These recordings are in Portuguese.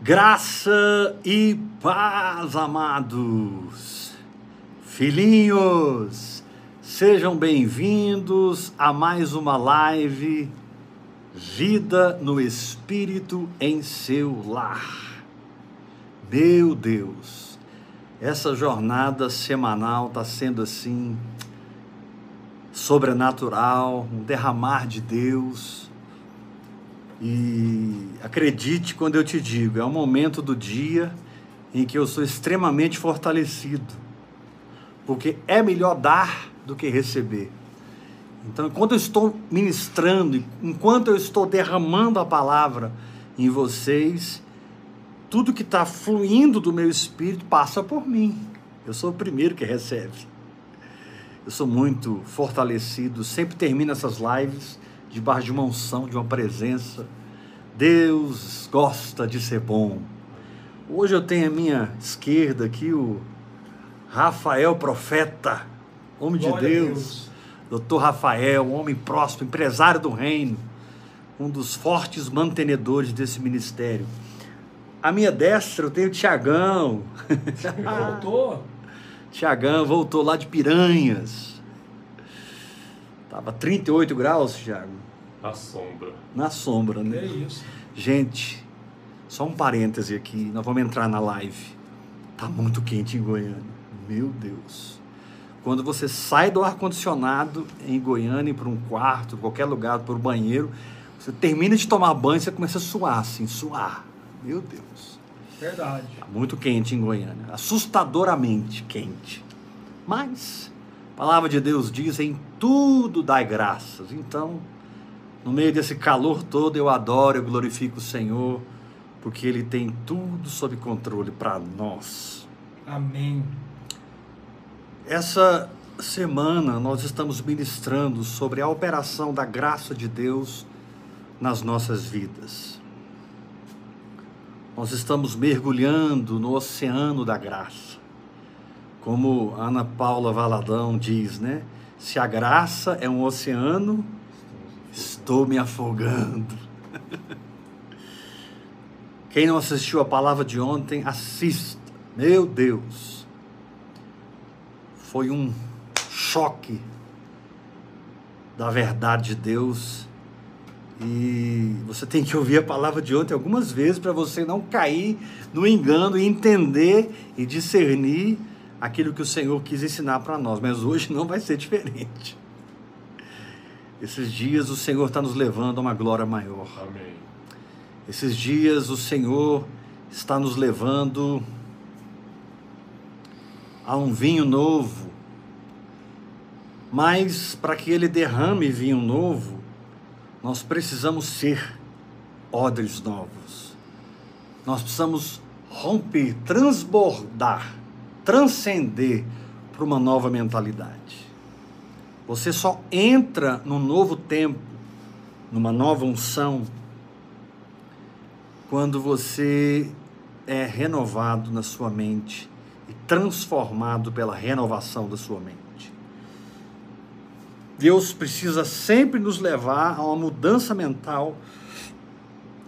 Graça e paz, amados, filhinhos, sejam bem-vindos a mais uma live Vida no Espírito em seu lar. Meu Deus, essa jornada semanal está sendo assim sobrenatural, um derramar de Deus e acredite quando eu te digo, é um momento do dia em que eu sou extremamente fortalecido, porque é melhor dar do que receber. Então, enquanto eu estou ministrando, enquanto eu estou derramando a palavra em vocês, tudo que está fluindo do meu espírito passa por mim. Eu sou o primeiro que recebe. Eu sou muito fortalecido, sempre termino essas lives debaixo de uma unção, de uma presença. Deus gosta de ser bom. Hoje eu tenho à minha esquerda aqui o Rafael Profeta, homem Glória de Deus. Deus. Doutor Rafael, um homem próximo, empresário do reino, um dos fortes mantenedores desse ministério. À minha destra eu tenho o Tiagão. Voltou? Tiagão voltou lá de Piranhas. Tava 38 graus, Thiago. Na sombra. Na sombra, né? É isso. Gente, só um parêntese aqui, nós vamos entrar na live. Tá muito quente em Goiânia. Meu Deus. Quando você sai do ar-condicionado em Goiânia para um quarto, qualquer lugar, para o banheiro, você termina de tomar banho e você começa a suar, assim, suar. Meu Deus. Verdade. Tá muito quente em Goiânia. Assustadoramente quente. Mas palavra de Deus diz: em tudo dai graças. Então, no meio desse calor todo, eu adoro, eu glorifico o Senhor, porque Ele tem tudo sob controle para nós. Amém. Essa semana nós estamos ministrando sobre a operação da graça de Deus nas nossas vidas. Nós estamos mergulhando no oceano da graça como Ana Paula Valadão diz, né? Se a graça é um oceano, estou me afogando. Quem não assistiu a palavra de ontem, assista. Meu Deus. Foi um choque da verdade de Deus. E você tem que ouvir a palavra de ontem algumas vezes para você não cair no engano e entender e discernir aquilo que o Senhor quis ensinar para nós, mas hoje não vai ser diferente. Esses dias o Senhor está nos levando a uma glória maior. Amém. Esses dias o Senhor está nos levando a um vinho novo. Mas para que ele derrame vinho novo, nós precisamos ser odres novos. Nós precisamos romper, transbordar transcender para uma nova mentalidade. Você só entra num novo tempo, numa nova unção, quando você é renovado na sua mente e transformado pela renovação da sua mente. Deus precisa sempre nos levar a uma mudança mental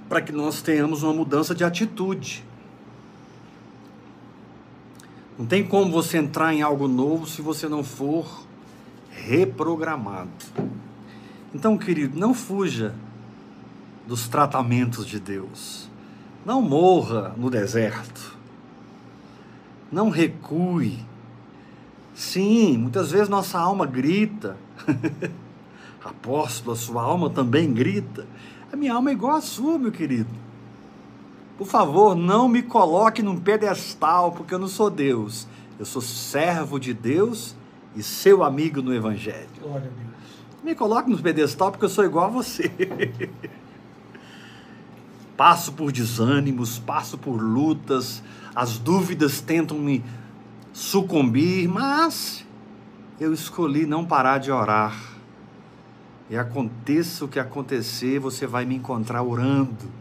para que nós tenhamos uma mudança de atitude. Não tem como você entrar em algo novo se você não for reprogramado. Então, querido, não fuja dos tratamentos de Deus. Não morra no deserto. Não recue. Sim, muitas vezes nossa alma grita. Apóstolo, a sua alma também grita. A minha alma é igual a sua, meu querido. Por favor, não me coloque num pedestal, porque eu não sou Deus. Eu sou servo de Deus e seu amigo no Evangelho. Glória a Deus. Me coloque no pedestal, porque eu sou igual a você. passo por desânimos, passo por lutas, as dúvidas tentam me sucumbir, mas eu escolhi não parar de orar. E aconteça o que acontecer, você vai me encontrar orando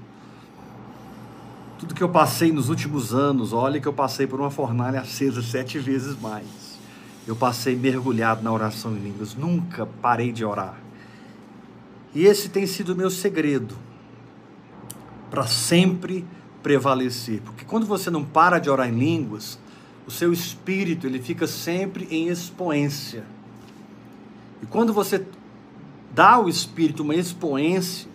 tudo que eu passei nos últimos anos, olha que eu passei por uma fornalha acesa sete vezes mais. Eu passei mergulhado na oração em línguas, nunca parei de orar. E esse tem sido o meu segredo para sempre prevalecer. Porque quando você não para de orar em línguas, o seu espírito ele fica sempre em expoência. E quando você dá ao espírito uma expoência,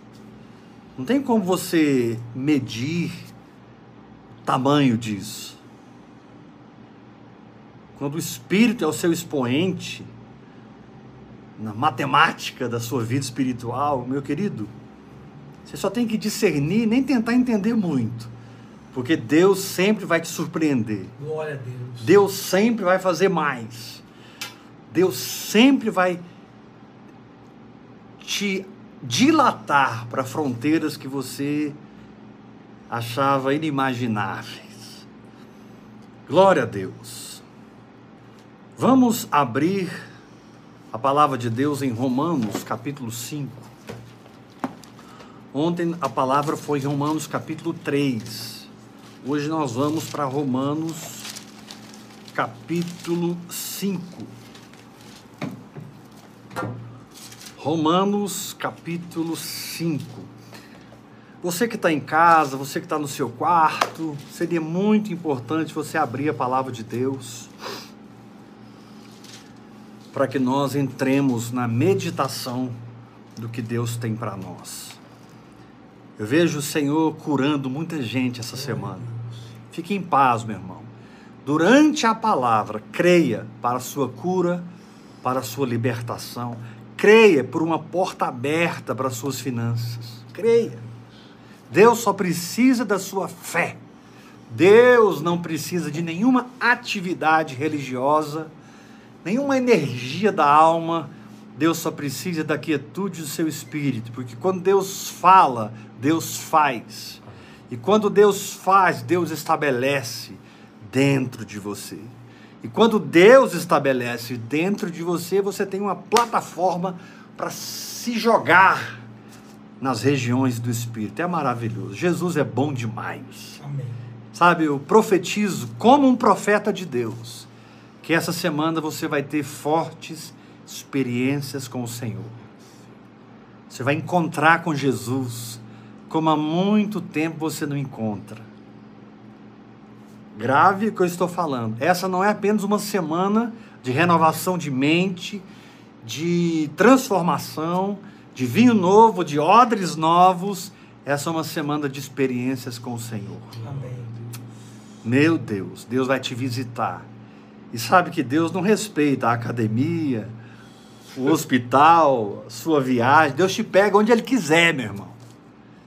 não tem como você medir tamanho disso. Quando o espírito é o seu expoente na matemática da sua vida espiritual, meu querido, você só tem que discernir, nem tentar entender muito. Porque Deus sempre vai te surpreender. Glória a Deus. Deus sempre vai fazer mais. Deus sempre vai te dilatar para fronteiras que você achava inimagináveis. Glória a Deus. Vamos abrir a palavra de Deus em Romanos, capítulo 5. Ontem a palavra foi em Romanos, capítulo 3. Hoje nós vamos para Romanos, capítulo 5. Romanos capítulo 5. Você que está em casa, você que está no seu quarto, seria muito importante você abrir a palavra de Deus para que nós entremos na meditação do que Deus tem para nós. Eu vejo o Senhor curando muita gente essa semana. Fique em paz, meu irmão. Durante a palavra, creia para a sua cura, para a sua libertação Creia por uma porta aberta para as suas finanças. Creia. Deus só precisa da sua fé. Deus não precisa de nenhuma atividade religiosa, nenhuma energia da alma. Deus só precisa da quietude do seu espírito, porque quando Deus fala, Deus faz. E quando Deus faz, Deus estabelece dentro de você. E quando Deus estabelece dentro de você, você tem uma plataforma para se jogar nas regiões do Espírito. É maravilhoso. Jesus é bom demais. Amém. Sabe, eu profetizo como um profeta de Deus que essa semana você vai ter fortes experiências com o Senhor. Você vai encontrar com Jesus como há muito tempo você não encontra. Grave o que eu estou falando. Essa não é apenas uma semana de renovação de mente, de transformação, de vinho novo, de odres novos. Essa é uma semana de experiências com o Senhor. Amém. Meu Deus, Deus vai te visitar. E sabe que Deus não respeita a academia, o hospital, sua viagem. Deus te pega onde Ele quiser, meu irmão.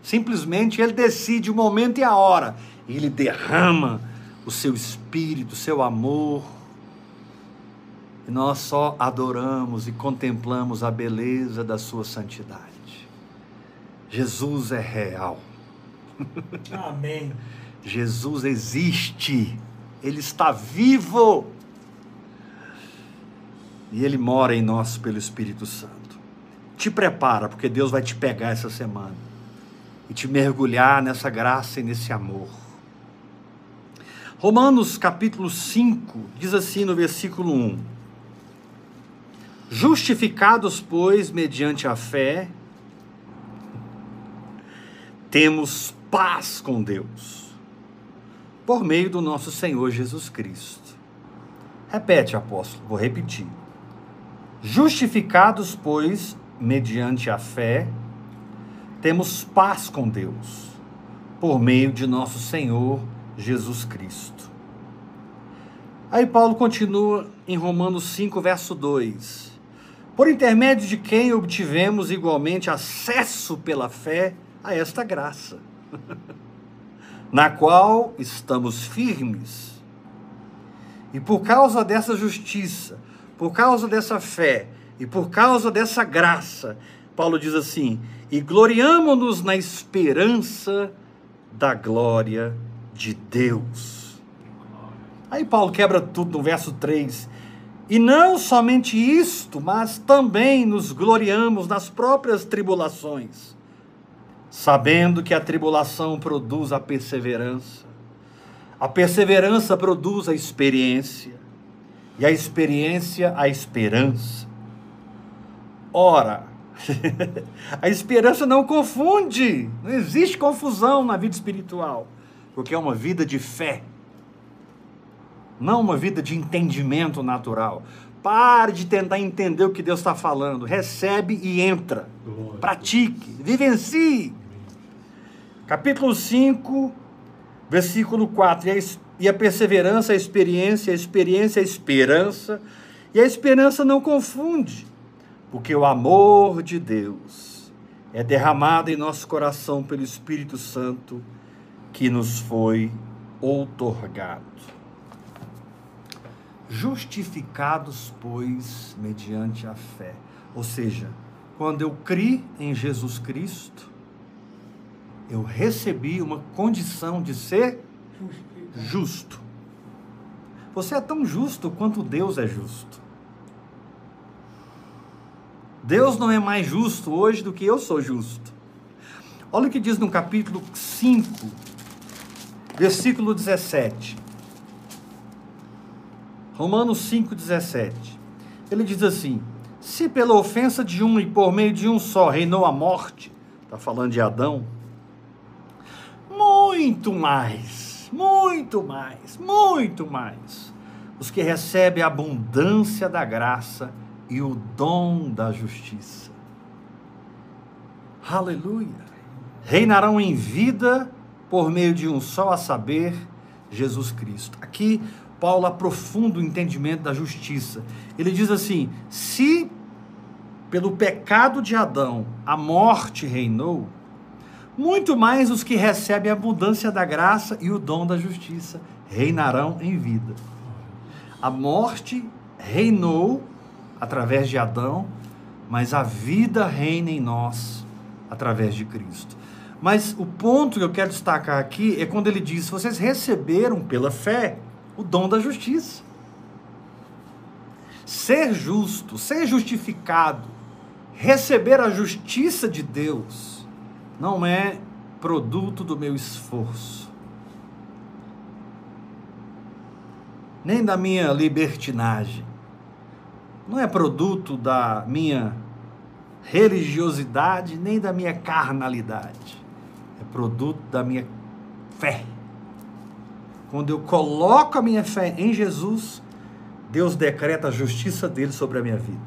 Simplesmente Ele decide o momento e a hora. E Ele derrama o seu espírito, o seu amor. E nós só adoramos e contemplamos a beleza da sua santidade. Jesus é real. Amém. Jesus existe. Ele está vivo. E ele mora em nós pelo Espírito Santo. Te prepara, porque Deus vai te pegar essa semana e te mergulhar nessa graça e nesse amor. Romanos capítulo 5 diz assim no versículo 1: Justificados, pois, mediante a fé, temos paz com Deus, por meio do nosso Senhor Jesus Cristo. Repete, apóstolo, vou repetir. Justificados, pois, mediante a fé, temos paz com Deus, por meio de nosso Senhor Jesus Cristo. Aí Paulo continua em Romanos 5, verso 2: Por intermédio de quem obtivemos igualmente acesso pela fé a esta graça, na qual estamos firmes. E por causa dessa justiça, por causa dessa fé e por causa dessa graça, Paulo diz assim: e gloriamo-nos na esperança da glória de Deus. Aí Paulo quebra tudo no verso 3. E não somente isto, mas também nos gloriamos nas próprias tribulações, sabendo que a tribulação produz a perseverança, a perseverança produz a experiência, e a experiência a esperança. Ora, a esperança não confunde, não existe confusão na vida espiritual porque é uma vida de fé, não uma vida de entendimento natural. Pare de tentar entender o que Deus está falando. Recebe e entra. Pratique, vivencie. Capítulo 5, versículo 4. E a perseverança, a experiência, a experiência, a esperança. E a esperança não confunde, porque o amor de Deus é derramado em nosso coração pelo Espírito Santo que nos foi outorgado. Justificados, pois, mediante a fé. Ou seja, quando eu criei em Jesus Cristo, eu recebi uma condição de ser justo. Você é tão justo quanto Deus é justo. Deus não é mais justo hoje do que eu sou justo. Olha o que diz no capítulo 5, versículo 17. Romanos 5, 17. Ele diz assim: Se pela ofensa de um e por meio de um só reinou a morte, está falando de Adão, muito mais, muito mais, muito mais, os que recebem a abundância da graça e o dom da justiça. Aleluia! Reinarão em vida por meio de um só, a saber, Jesus Cristo. Aqui, Paulo aprofunda o entendimento da justiça. Ele diz assim: se pelo pecado de Adão a morte reinou, muito mais os que recebem a abundância da graça e o dom da justiça reinarão em vida. A morte reinou através de Adão, mas a vida reina em nós através de Cristo. Mas o ponto que eu quero destacar aqui é quando ele diz: vocês receberam pela fé o dom da justiça. Ser justo, ser justificado, receber a justiça de Deus, não é produto do meu esforço, nem da minha libertinagem não é produto da minha religiosidade nem da minha carnalidade. É produto da minha fé. Quando eu coloco a minha fé em Jesus, Deus decreta a justiça dele sobre a minha vida.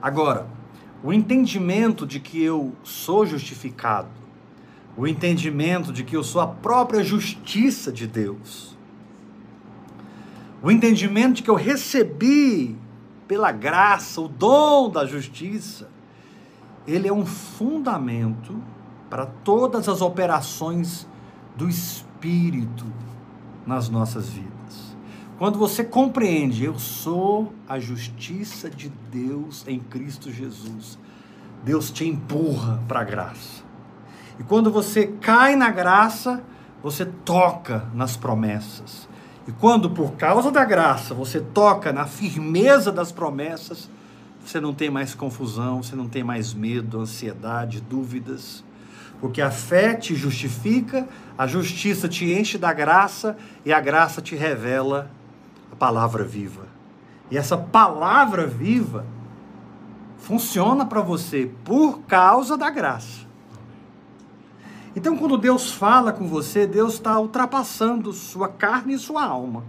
Agora, o entendimento de que eu sou justificado, o entendimento de que eu sou a própria justiça de Deus, o entendimento de que eu recebi pela graça o dom da justiça, ele é um fundamento para todas as operações do Espírito nas nossas vidas. Quando você compreende, eu sou a justiça de Deus em Cristo Jesus, Deus te empurra para a graça. E quando você cai na graça, você toca nas promessas. E quando, por causa da graça, você toca na firmeza das promessas, você não tem mais confusão, você não tem mais medo, ansiedade, dúvidas, porque a fé te justifica, a justiça te enche da graça e a graça te revela a palavra viva. E essa palavra viva funciona para você por causa da graça. Então, quando Deus fala com você, Deus está ultrapassando sua carne e sua alma.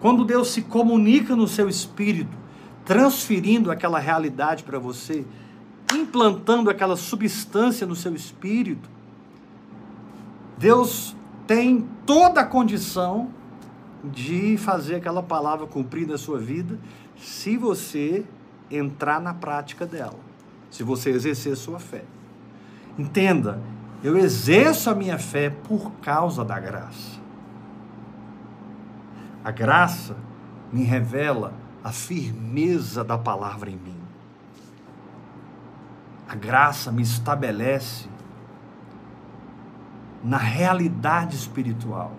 Quando Deus se comunica no seu espírito, transferindo aquela realidade para você, implantando aquela substância no seu espírito, Deus tem toda a condição de fazer aquela palavra cumprir na sua vida, se você entrar na prática dela, se você exercer sua fé. Entenda, eu exerço a minha fé por causa da graça. A graça me revela a firmeza da palavra em mim. A graça me estabelece na realidade espiritual.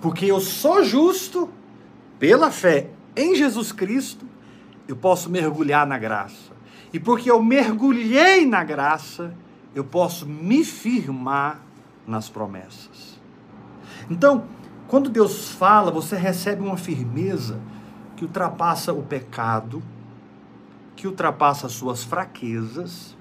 Porque eu sou justo pela fé em Jesus Cristo, eu posso mergulhar na graça. E porque eu mergulhei na graça, eu posso me firmar nas promessas. Então, quando Deus fala, você recebe uma firmeza que ultrapassa o pecado, que ultrapassa as suas fraquezas,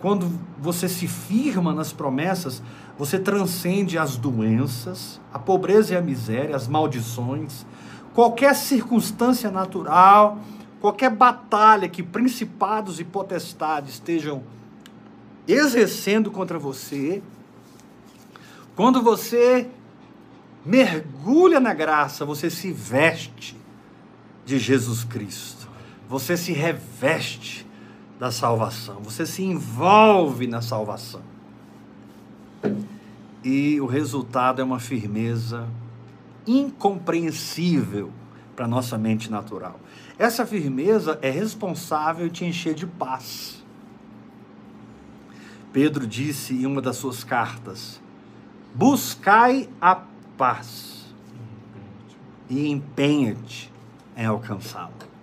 quando você se firma nas promessas, você transcende as doenças, a pobreza e a miséria, as maldições, qualquer circunstância natural, qualquer batalha que principados e potestades estejam exercendo contra você. Quando você mergulha na graça, você se veste de Jesus Cristo. Você se reveste da salvação. Você se envolve na salvação. E o resultado é uma firmeza incompreensível para nossa mente natural. Essa firmeza é responsável te encher de paz. Pedro disse em uma das suas cartas: Buscai a paz e empenha-te em alcançá-la.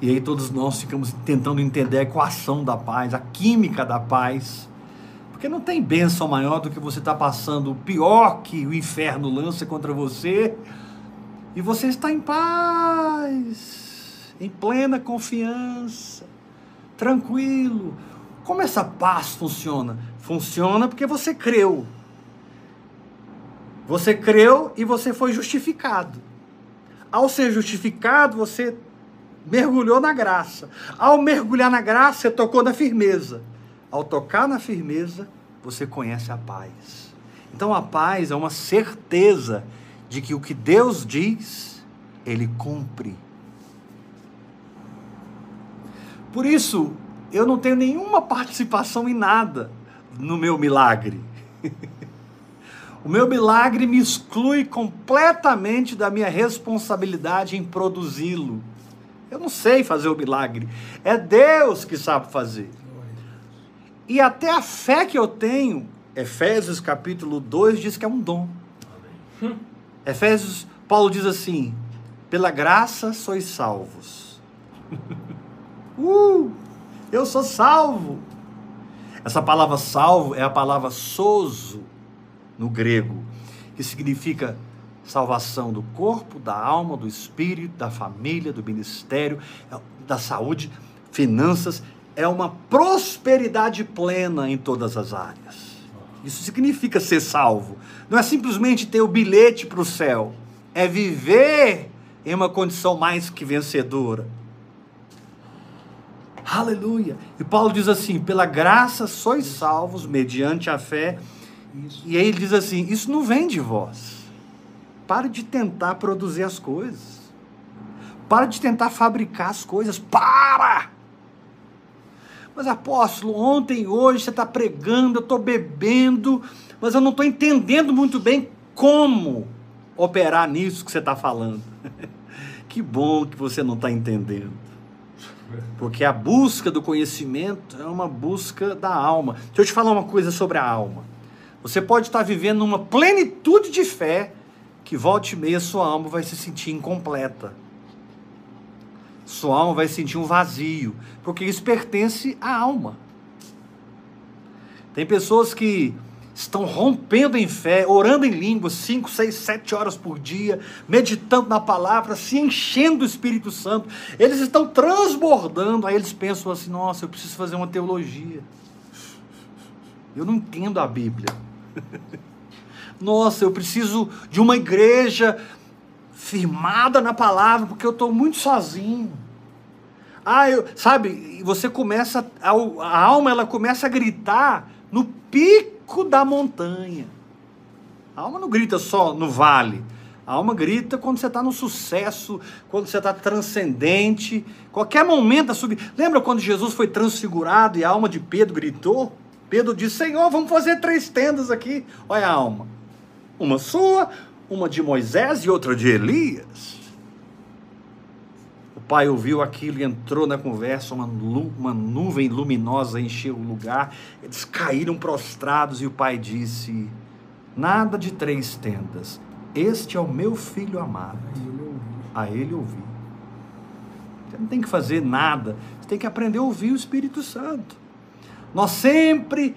E aí todos nós ficamos tentando entender a equação da paz, a química da paz. Porque não tem bênção maior do que você estar tá passando o pior que o inferno lança contra você e você está em paz, em plena confiança, tranquilo. Como essa paz funciona? Funciona porque você creu. Você creu e você foi justificado. Ao ser justificado, você mergulhou na graça. Ao mergulhar na graça, você tocou na firmeza. Ao tocar na firmeza, você conhece a paz. Então a paz é uma certeza de que o que Deus diz, ele cumpre. Por isso, eu não tenho nenhuma participação em nada no meu milagre. o meu milagre me exclui completamente da minha responsabilidade em produzi-lo. Eu não sei fazer o milagre. É Deus que sabe fazer. E até a fé que eu tenho, Efésios capítulo 2 diz que é um dom. Efésios, Paulo diz assim: pela graça sois salvos. uh, eu sou salvo. Essa palavra salvo é a palavra sozo no grego, que significa salvação do corpo, da alma, do espírito, da família, do ministério, da saúde, finanças, é uma prosperidade plena em todas as áreas. Isso significa ser salvo. Não é simplesmente ter o bilhete para o céu, é viver em uma condição mais que vencedora. Aleluia. E Paulo diz assim: pela graça sois salvos mediante a fé. Isso. E aí ele diz assim: isso não vem de vós. Pare de tentar produzir as coisas. Para de tentar fabricar as coisas. Para! Mas apóstolo, ontem hoje você está pregando, eu estou bebendo, mas eu não estou entendendo muito bem como operar nisso que você está falando. que bom que você não está entendendo. Porque a busca do conhecimento é uma busca da alma. Deixa eu te falar uma coisa sobre a alma. Você pode estar vivendo uma plenitude de fé que volte e meia sua alma vai se sentir incompleta. Sua alma vai sentir um vazio, porque isso pertence à alma. Tem pessoas que estão rompendo em fé, orando em línguas 5, 6, 7 horas por dia, meditando na palavra, se enchendo do Espírito Santo. Eles estão transbordando, aí eles pensam assim: nossa, eu preciso fazer uma teologia. Eu não entendo a Bíblia. Nossa, eu preciso de uma igreja firmada na palavra, porque eu estou muito sozinho. Ah, eu, sabe, você começa, a, a alma ela começa a gritar no pico da montanha. A alma não grita só no vale. A alma grita quando você está no sucesso, quando você está transcendente, qualquer momento da subida. Lembra quando Jesus foi transfigurado e a alma de Pedro gritou? Pedro disse: Senhor, vamos fazer três tendas aqui. Olha a alma. Uma sua, uma de Moisés e outra de Elias. O pai ouviu aquilo e entrou na conversa, uma, uma nuvem luminosa encheu o lugar, eles caíram prostrados e o pai disse: Nada de três tendas, este é o meu filho amado. A ele ouvi. Você não tem que fazer nada, você tem que aprender a ouvir o Espírito Santo. Nós sempre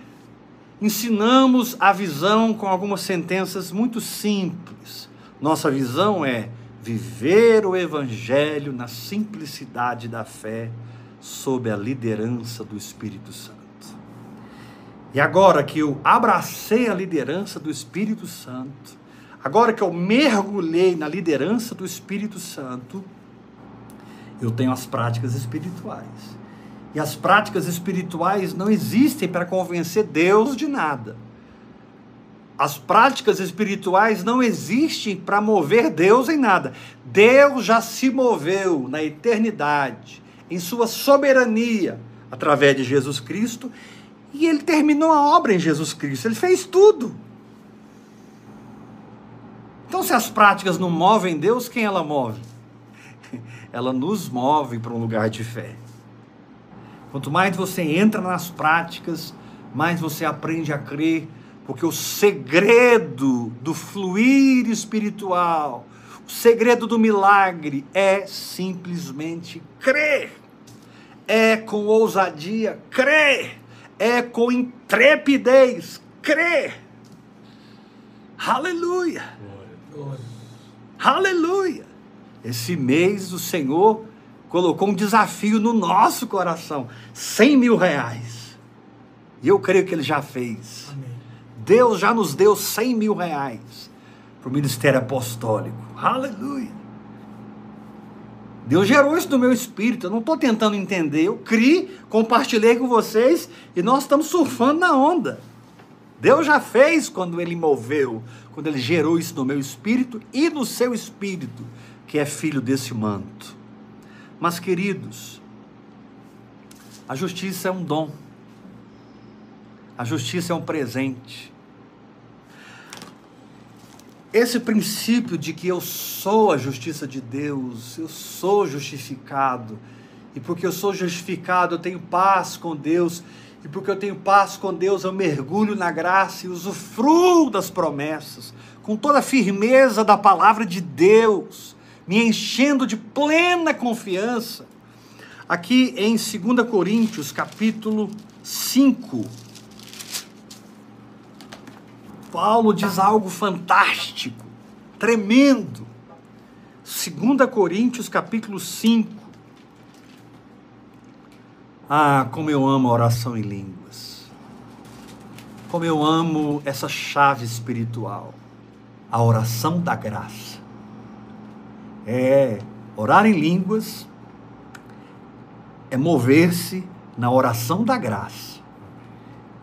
ensinamos a visão com algumas sentenças muito simples. Nossa visão é viver o Evangelho na simplicidade da fé, sob a liderança do Espírito Santo. E agora que eu abracei a liderança do Espírito Santo, agora que eu mergulhei na liderança do Espírito Santo, eu tenho as práticas espirituais. E as práticas espirituais não existem para convencer Deus de nada. As práticas espirituais não existem para mover Deus em nada. Deus já se moveu na eternidade, em sua soberania, através de Jesus Cristo, e ele terminou a obra em Jesus Cristo. Ele fez tudo. Então, se as práticas não movem Deus, quem ela move? Ela nos move para um lugar de fé. Quanto mais você entra nas práticas, mais você aprende a crer, porque o segredo do fluir espiritual, o segredo do milagre é simplesmente crer. É com ousadia crer, é com intrepidez crer. Aleluia! Aleluia! Esse mês o Senhor colocou um desafio no nosso coração: 100 mil reais. E eu creio que Ele já fez. Amém. Deus já nos deu 100 mil reais para o ministério apostólico. Aleluia. Deus gerou isso no meu espírito. Eu não estou tentando entender. Eu criei, compartilhei com vocês e nós estamos surfando na onda. Deus já fez quando Ele moveu, quando Ele gerou isso no meu espírito e no seu espírito, que é filho desse manto. Mas, queridos, a justiça é um dom, a justiça é um presente. Esse princípio de que eu sou a justiça de Deus, eu sou justificado, e porque eu sou justificado, eu tenho paz com Deus, e porque eu tenho paz com Deus, eu mergulho na graça e usufruo das promessas, com toda a firmeza da palavra de Deus me enchendo de plena confiança. Aqui em 2 Coríntios, capítulo 5, Paulo diz algo fantástico, tremendo. 2 Coríntios, capítulo 5. Ah, como eu amo a oração em línguas. Como eu amo essa chave espiritual, a oração da graça é orar em línguas, é mover-se na oração da graça.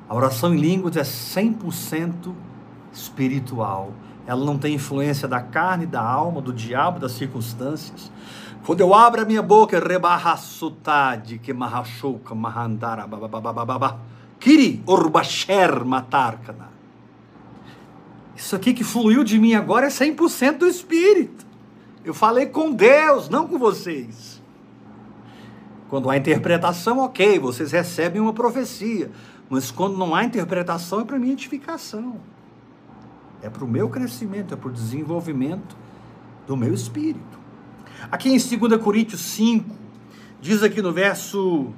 A oração em línguas é 100% espiritual. Ela não tem influência da carne, da alma, do diabo, das circunstâncias. Quando eu abro a minha boca, rebarrassutade, que marrachuca, marrandara, babababababa, kiri, urbasher, matarkana. Isso aqui que fluiu de mim agora é 100% do espírito. Eu falei com Deus, não com vocês. Quando há interpretação, ok, vocês recebem uma profecia. Mas quando não há interpretação, é para minha edificação. É para o meu crescimento, é para o desenvolvimento do meu espírito. Aqui em 2 Coríntios 5, diz aqui no verso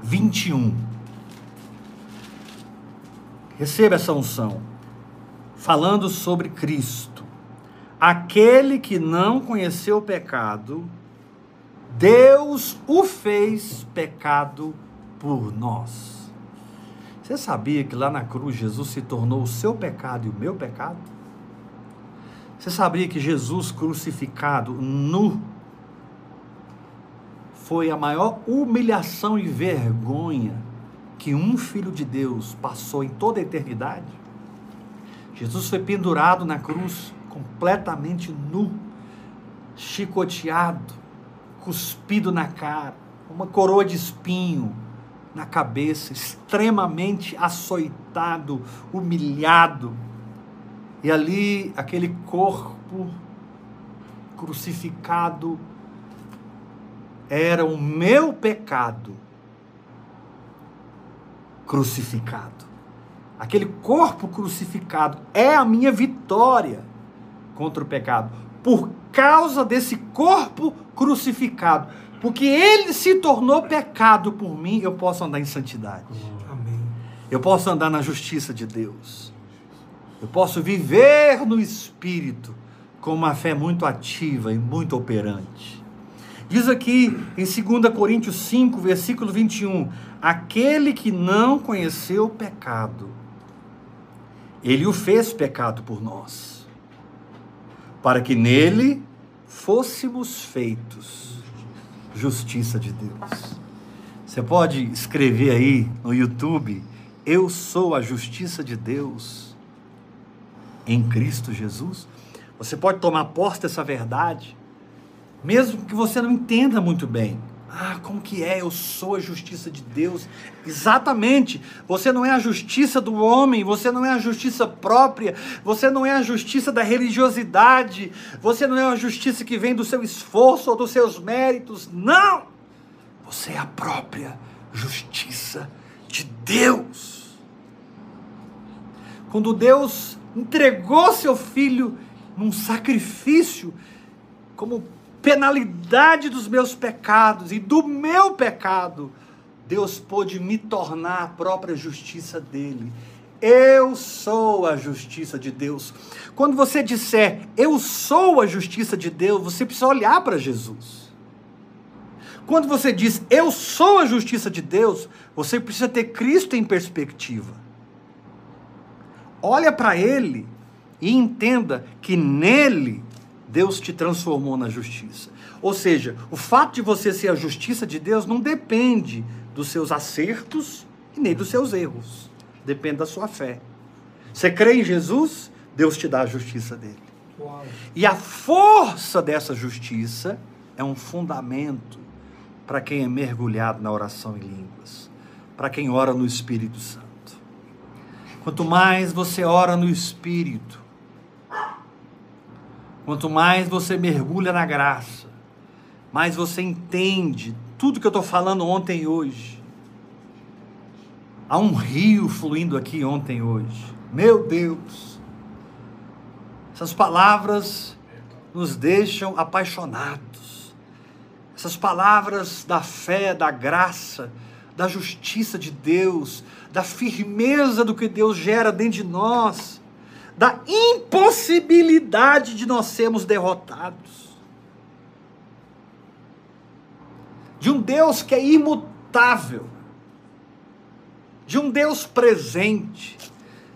21. Receba essa unção. Falando sobre Cristo aquele que não conheceu o pecado, Deus o fez pecado por nós. Você sabia que lá na cruz Jesus se tornou o seu pecado e o meu pecado? Você sabia que Jesus crucificado nu foi a maior humilhação e vergonha que um filho de Deus passou em toda a eternidade? Jesus foi pendurado na cruz completamente nu, chicoteado, cuspido na cara, uma coroa de espinho na cabeça, extremamente açoitado, humilhado. E ali aquele corpo crucificado era o meu pecado crucificado. Aquele corpo crucificado é a minha vitória contra o pecado. Por causa desse corpo crucificado. Porque ele se tornou pecado por mim, eu posso andar em santidade. Amém. Eu posso andar na justiça de Deus. Eu posso viver no Espírito com uma fé muito ativa e muito operante. Diz aqui em 2 Coríntios 5, versículo 21, aquele que não conheceu o pecado, ele o fez pecado por nós, para que nele fôssemos feitos justiça de Deus. Você pode escrever aí no YouTube, eu sou a justiça de Deus em Cristo Jesus. Você pode tomar posse dessa verdade mesmo que você não entenda muito bem. Ah, como que é? Eu sou a justiça de Deus. Exatamente. Você não é a justiça do homem, você não é a justiça própria, você não é a justiça da religiosidade, você não é a justiça que vem do seu esforço ou dos seus méritos. Não! Você é a própria justiça de Deus. Quando Deus entregou seu filho num sacrifício como penalidade dos meus pecados e do meu pecado, Deus pôde me tornar a própria justiça dele. Eu sou a justiça de Deus. Quando você disser eu sou a justiça de Deus, você precisa olhar para Jesus. Quando você diz eu sou a justiça de Deus, você precisa ter Cristo em perspectiva. Olha para ele e entenda que nele Deus te transformou na justiça. Ou seja, o fato de você ser a justiça de Deus não depende dos seus acertos e nem dos seus erros. Depende da sua fé. Você crê em Jesus, Deus te dá a justiça dele. Uau. E a força dessa justiça é um fundamento para quem é mergulhado na oração em línguas, para quem ora no Espírito Santo. Quanto mais você ora no Espírito, Quanto mais você mergulha na graça, mais você entende tudo que eu estou falando ontem e hoje. Há um rio fluindo aqui ontem e hoje. Meu Deus! Essas palavras nos deixam apaixonados. Essas palavras da fé, da graça, da justiça de Deus, da firmeza do que Deus gera dentro de nós da impossibilidade de nós sermos derrotados. De um Deus que é imutável, de um Deus presente,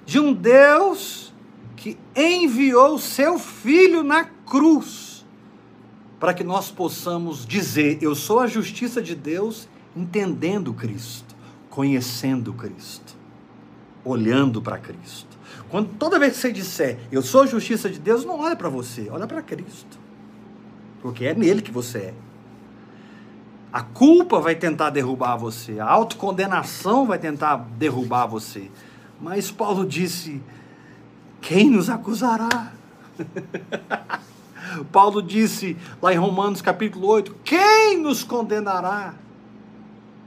de um Deus que enviou seu filho na cruz para que nós possamos dizer: Eu sou a justiça de Deus, entendendo Cristo, conhecendo Cristo, olhando para Cristo. Quando toda vez que você disser, eu sou justiça de Deus, não olha para você, olha para Cristo. Porque é nele que você é. A culpa vai tentar derrubar você, a autocondenação vai tentar derrubar você. Mas Paulo disse: quem nos acusará? Paulo disse lá em Romanos capítulo 8: quem nos condenará?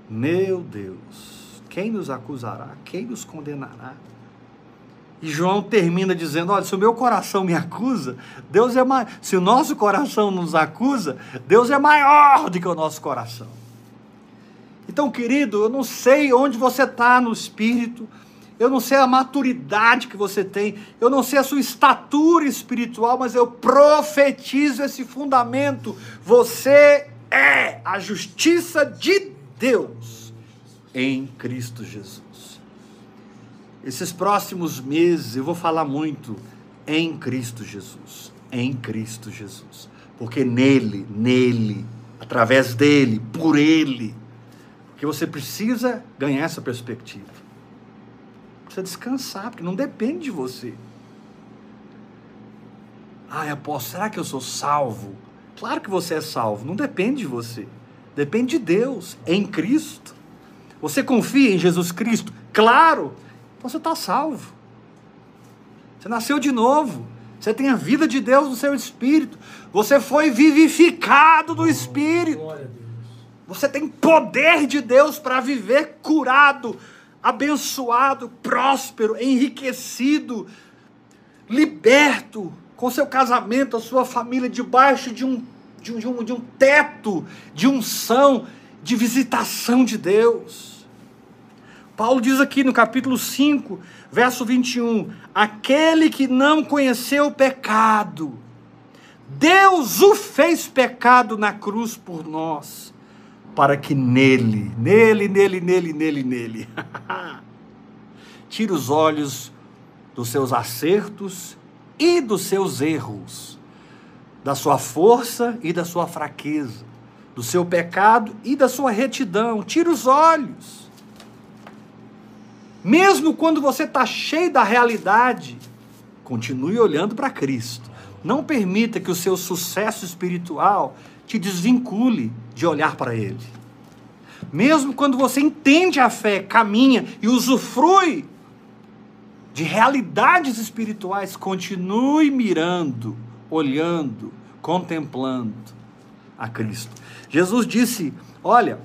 Meu Deus, quem nos acusará? Quem nos condenará? E João termina dizendo: Olha, se o meu coração me acusa, Deus é mais. Se o nosso coração nos acusa, Deus é maior do que o nosso coração. Então, querido, eu não sei onde você está no espírito, eu não sei a maturidade que você tem, eu não sei a sua estatura espiritual, mas eu profetizo esse fundamento. Você é a justiça de Deus em Cristo Jesus. Esses próximos meses eu vou falar muito em Cristo Jesus, em Cristo Jesus, porque nele, nele, através dele, por ele, que você precisa ganhar essa perspectiva. Precisa descansar, porque não depende de você. Ah, apóstolo, será que eu sou salvo? Claro que você é salvo, não depende de você. Depende de Deus, em Cristo. Você confia em Jesus Cristo? Claro, você está salvo. Você nasceu de novo. Você tem a vida de Deus no seu espírito. Você foi vivificado do espírito. Você tem poder de Deus para viver curado, abençoado, próspero, enriquecido, liberto, com seu casamento, a sua família debaixo de um, de um, de um teto de unção, de visitação de Deus. Paulo diz aqui no capítulo 5, verso 21, aquele que não conheceu o pecado, Deus o fez pecado na cruz por nós, para que nele, nele, nele, nele, nele, nele, tire os olhos dos seus acertos e dos seus erros, da sua força e da sua fraqueza, do seu pecado e da sua retidão. Tire os olhos. Mesmo quando você está cheio da realidade, continue olhando para Cristo. Não permita que o seu sucesso espiritual te desvincule de olhar para Ele. Mesmo quando você entende a fé, caminha e usufrui de realidades espirituais, continue mirando, olhando, contemplando a Cristo. Jesus disse: Olha,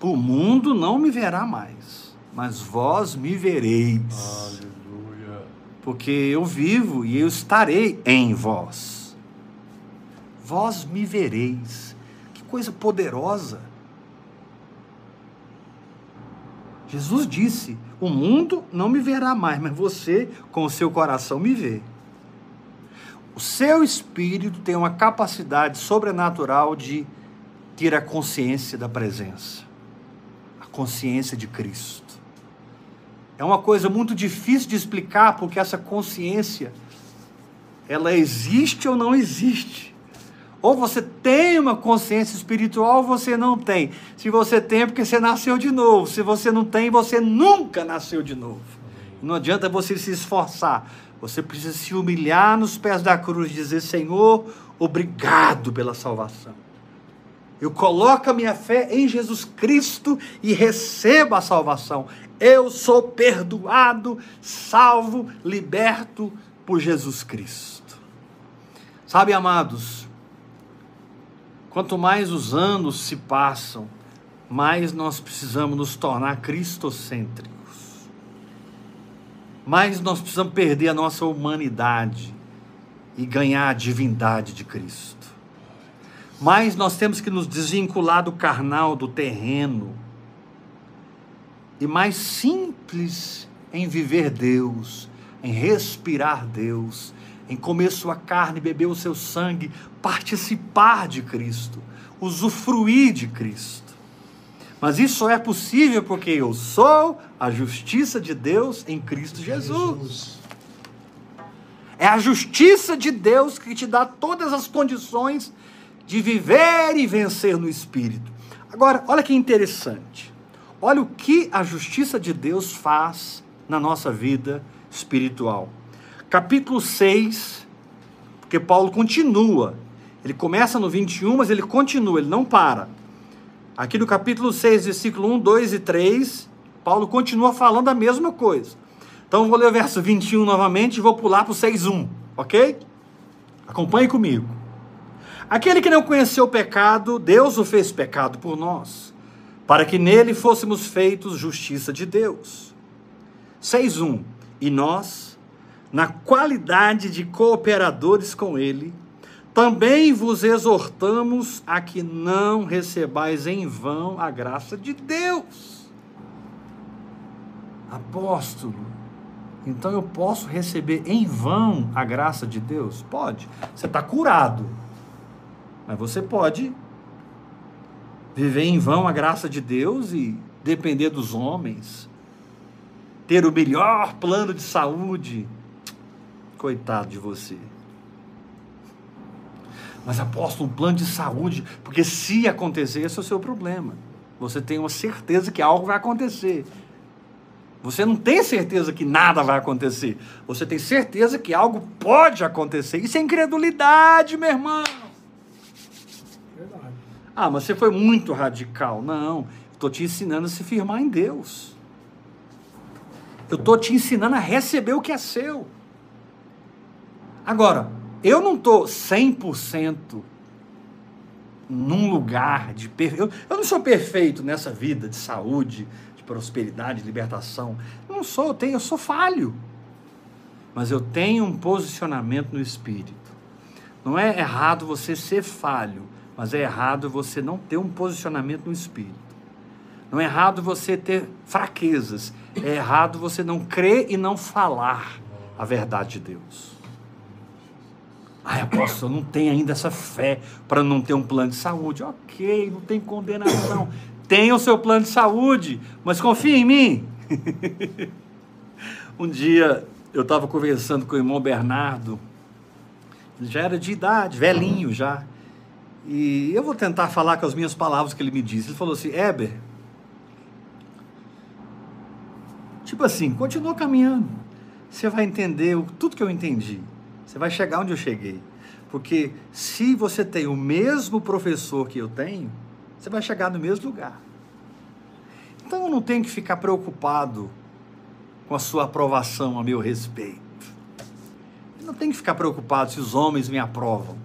o mundo não me verá mais, mas vós me vereis. Aleluia. Porque eu vivo e eu estarei em vós. Vós me vereis. Que coisa poderosa. Jesus disse: O mundo não me verá mais, mas você, com o seu coração, me vê. O seu espírito tem uma capacidade sobrenatural de ter a consciência da presença, a consciência de Cristo. É uma coisa muito difícil de explicar, porque essa consciência ela existe ou não existe. Ou você tem uma consciência espiritual ou você não tem. Se você tem, é porque você nasceu de novo. Se você não tem, você nunca nasceu de novo. Não adianta você se esforçar. Você precisa se humilhar nos pés da cruz e dizer: Senhor, obrigado pela salvação. Eu coloco a minha fé em Jesus Cristo e recebo a salvação. Eu sou perdoado, salvo, liberto por Jesus Cristo. Sabe, amados, Quanto mais os anos se passam, mais nós precisamos nos tornar cristocêntricos. Mais nós precisamos perder a nossa humanidade e ganhar a divindade de Cristo. Mais nós temos que nos desvincular do carnal, do terreno. E mais simples em viver Deus, em respirar Deus, em comer sua carne, beber o seu sangue, participar de Cristo, usufruir de Cristo. Mas isso só é possível porque eu sou a justiça de Deus em Cristo Jesus. É a justiça de Deus que te dá todas as condições de viver e vencer no Espírito. Agora, olha que interessante. Olha o que a justiça de Deus faz na nossa vida espiritual capítulo 6, porque Paulo continua. Ele começa no 21, mas ele continua, ele não para. Aqui no capítulo 6, versículo 1, 2 e 3, Paulo continua falando a mesma coisa. Então vou ler o verso 21 novamente e vou pular para o 6.1, ok? Acompanhe comigo. Aquele que não conheceu o pecado, Deus o fez pecado por nós, para que nele fôssemos feitos justiça de Deus. 6.1. E nós, na qualidade de cooperadores com Ele, também vos exortamos a que não recebais em vão a graça de Deus. Apóstolo, então eu posso receber em vão a graça de Deus? Pode. Você está curado. Mas você pode viver em vão a graça de Deus e depender dos homens, ter o melhor plano de saúde, Coitado de você. Mas aposto um plano de saúde, porque se acontecer, esse é o seu problema. Você tem uma certeza que algo vai acontecer. Você não tem certeza que nada vai acontecer. Você tem certeza que algo pode acontecer. Isso é incredulidade, meu irmão. Ah, mas você foi muito radical. Não, estou te ensinando a se firmar em Deus. Eu estou te ensinando a receber o que é seu. Agora, eu não estou 100% num lugar de. Eu, eu não sou perfeito nessa vida de saúde, de prosperidade, de libertação. Eu não sou, eu, tenho, eu sou falho. Mas eu tenho um posicionamento no espírito. Não é errado você ser falho, mas é errado você não ter um posicionamento no espírito. Não é errado você ter fraquezas. É errado você não crer e não falar a verdade de Deus. Ai, apóstolo, não tem ainda essa fé para não ter um plano de saúde. Ok, não tem condenação. Tenha o seu plano de saúde, mas confia em mim. um dia eu estava conversando com o irmão Bernardo, ele já era de idade, velhinho já. E eu vou tentar falar com as minhas palavras que ele me disse. Ele falou assim: Éber, tipo assim, continua caminhando. Você vai entender tudo que eu entendi. Você vai chegar onde eu cheguei. Porque se você tem o mesmo professor que eu tenho, você vai chegar no mesmo lugar. Então eu não tenho que ficar preocupado com a sua aprovação a meu respeito. Eu não tenho que ficar preocupado se os homens me aprovam.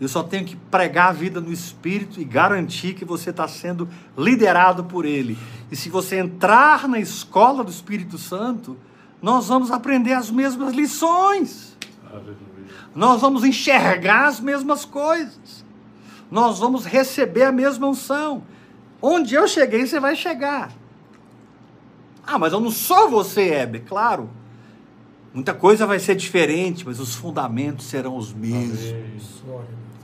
Eu só tenho que pregar a vida no Espírito e garantir que você está sendo liderado por Ele. E se você entrar na escola do Espírito Santo, nós vamos aprender as mesmas lições. Aleluia. Nós vamos enxergar as mesmas coisas. Nós vamos receber a mesma unção. Onde eu cheguei, você vai chegar. Ah, mas eu não sou você, Hebe. Claro. Muita coisa vai ser diferente, mas os fundamentos serão os mesmos.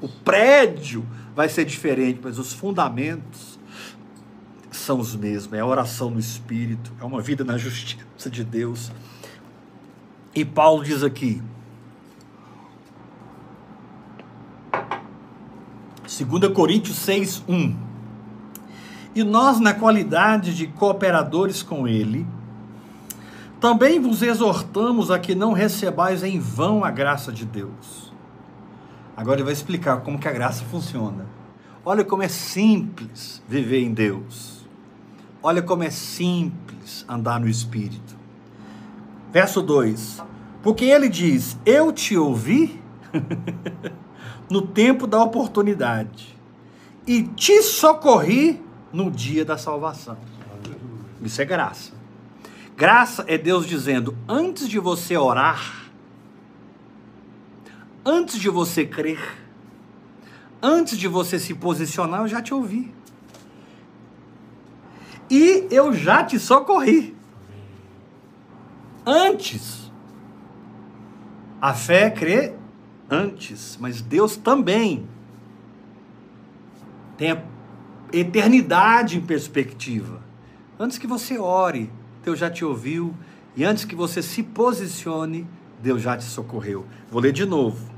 O prédio vai ser diferente, mas os fundamentos são os mesmos. É a oração no Espírito, é uma vida na justiça de Deus. E Paulo diz aqui, 2 Coríntios 6, 1. E nós, na qualidade de cooperadores com ele, também vos exortamos a que não recebais em vão a graça de Deus Agora ele vai explicar como que a graça funciona. Olha como é simples viver em Deus. Olha como é simples andar no Espírito. Verso 2: Porque ele diz: Eu te ouvi no tempo da oportunidade e te socorri no dia da salvação. Isso é graça. Graça é Deus dizendo: antes de você orar, antes de você crer, antes de você se posicionar, eu já te ouvi. E eu já te socorri. Antes. A fé crê antes, mas Deus também tem a eternidade em perspectiva. Antes que você ore, Deus já te ouviu, e antes que você se posicione, Deus já te socorreu. Vou ler de novo.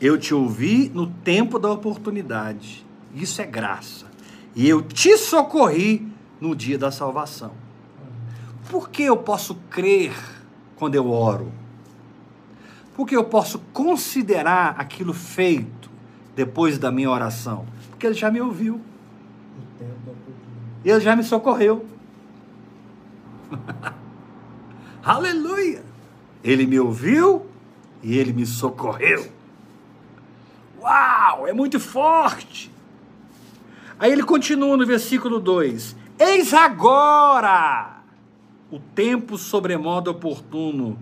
Eu te ouvi no tempo da oportunidade. Isso é graça. E eu te socorri no dia da salvação. Por que eu posso crer quando eu oro? Porque eu posso considerar aquilo feito depois da minha oração? Porque ele já me ouviu. Ele já me socorreu. Aleluia! Ele me ouviu e ele me socorreu. Uau, é muito forte. Aí ele continua no versículo 2: Eis agora o tempo sobremodo oportuno,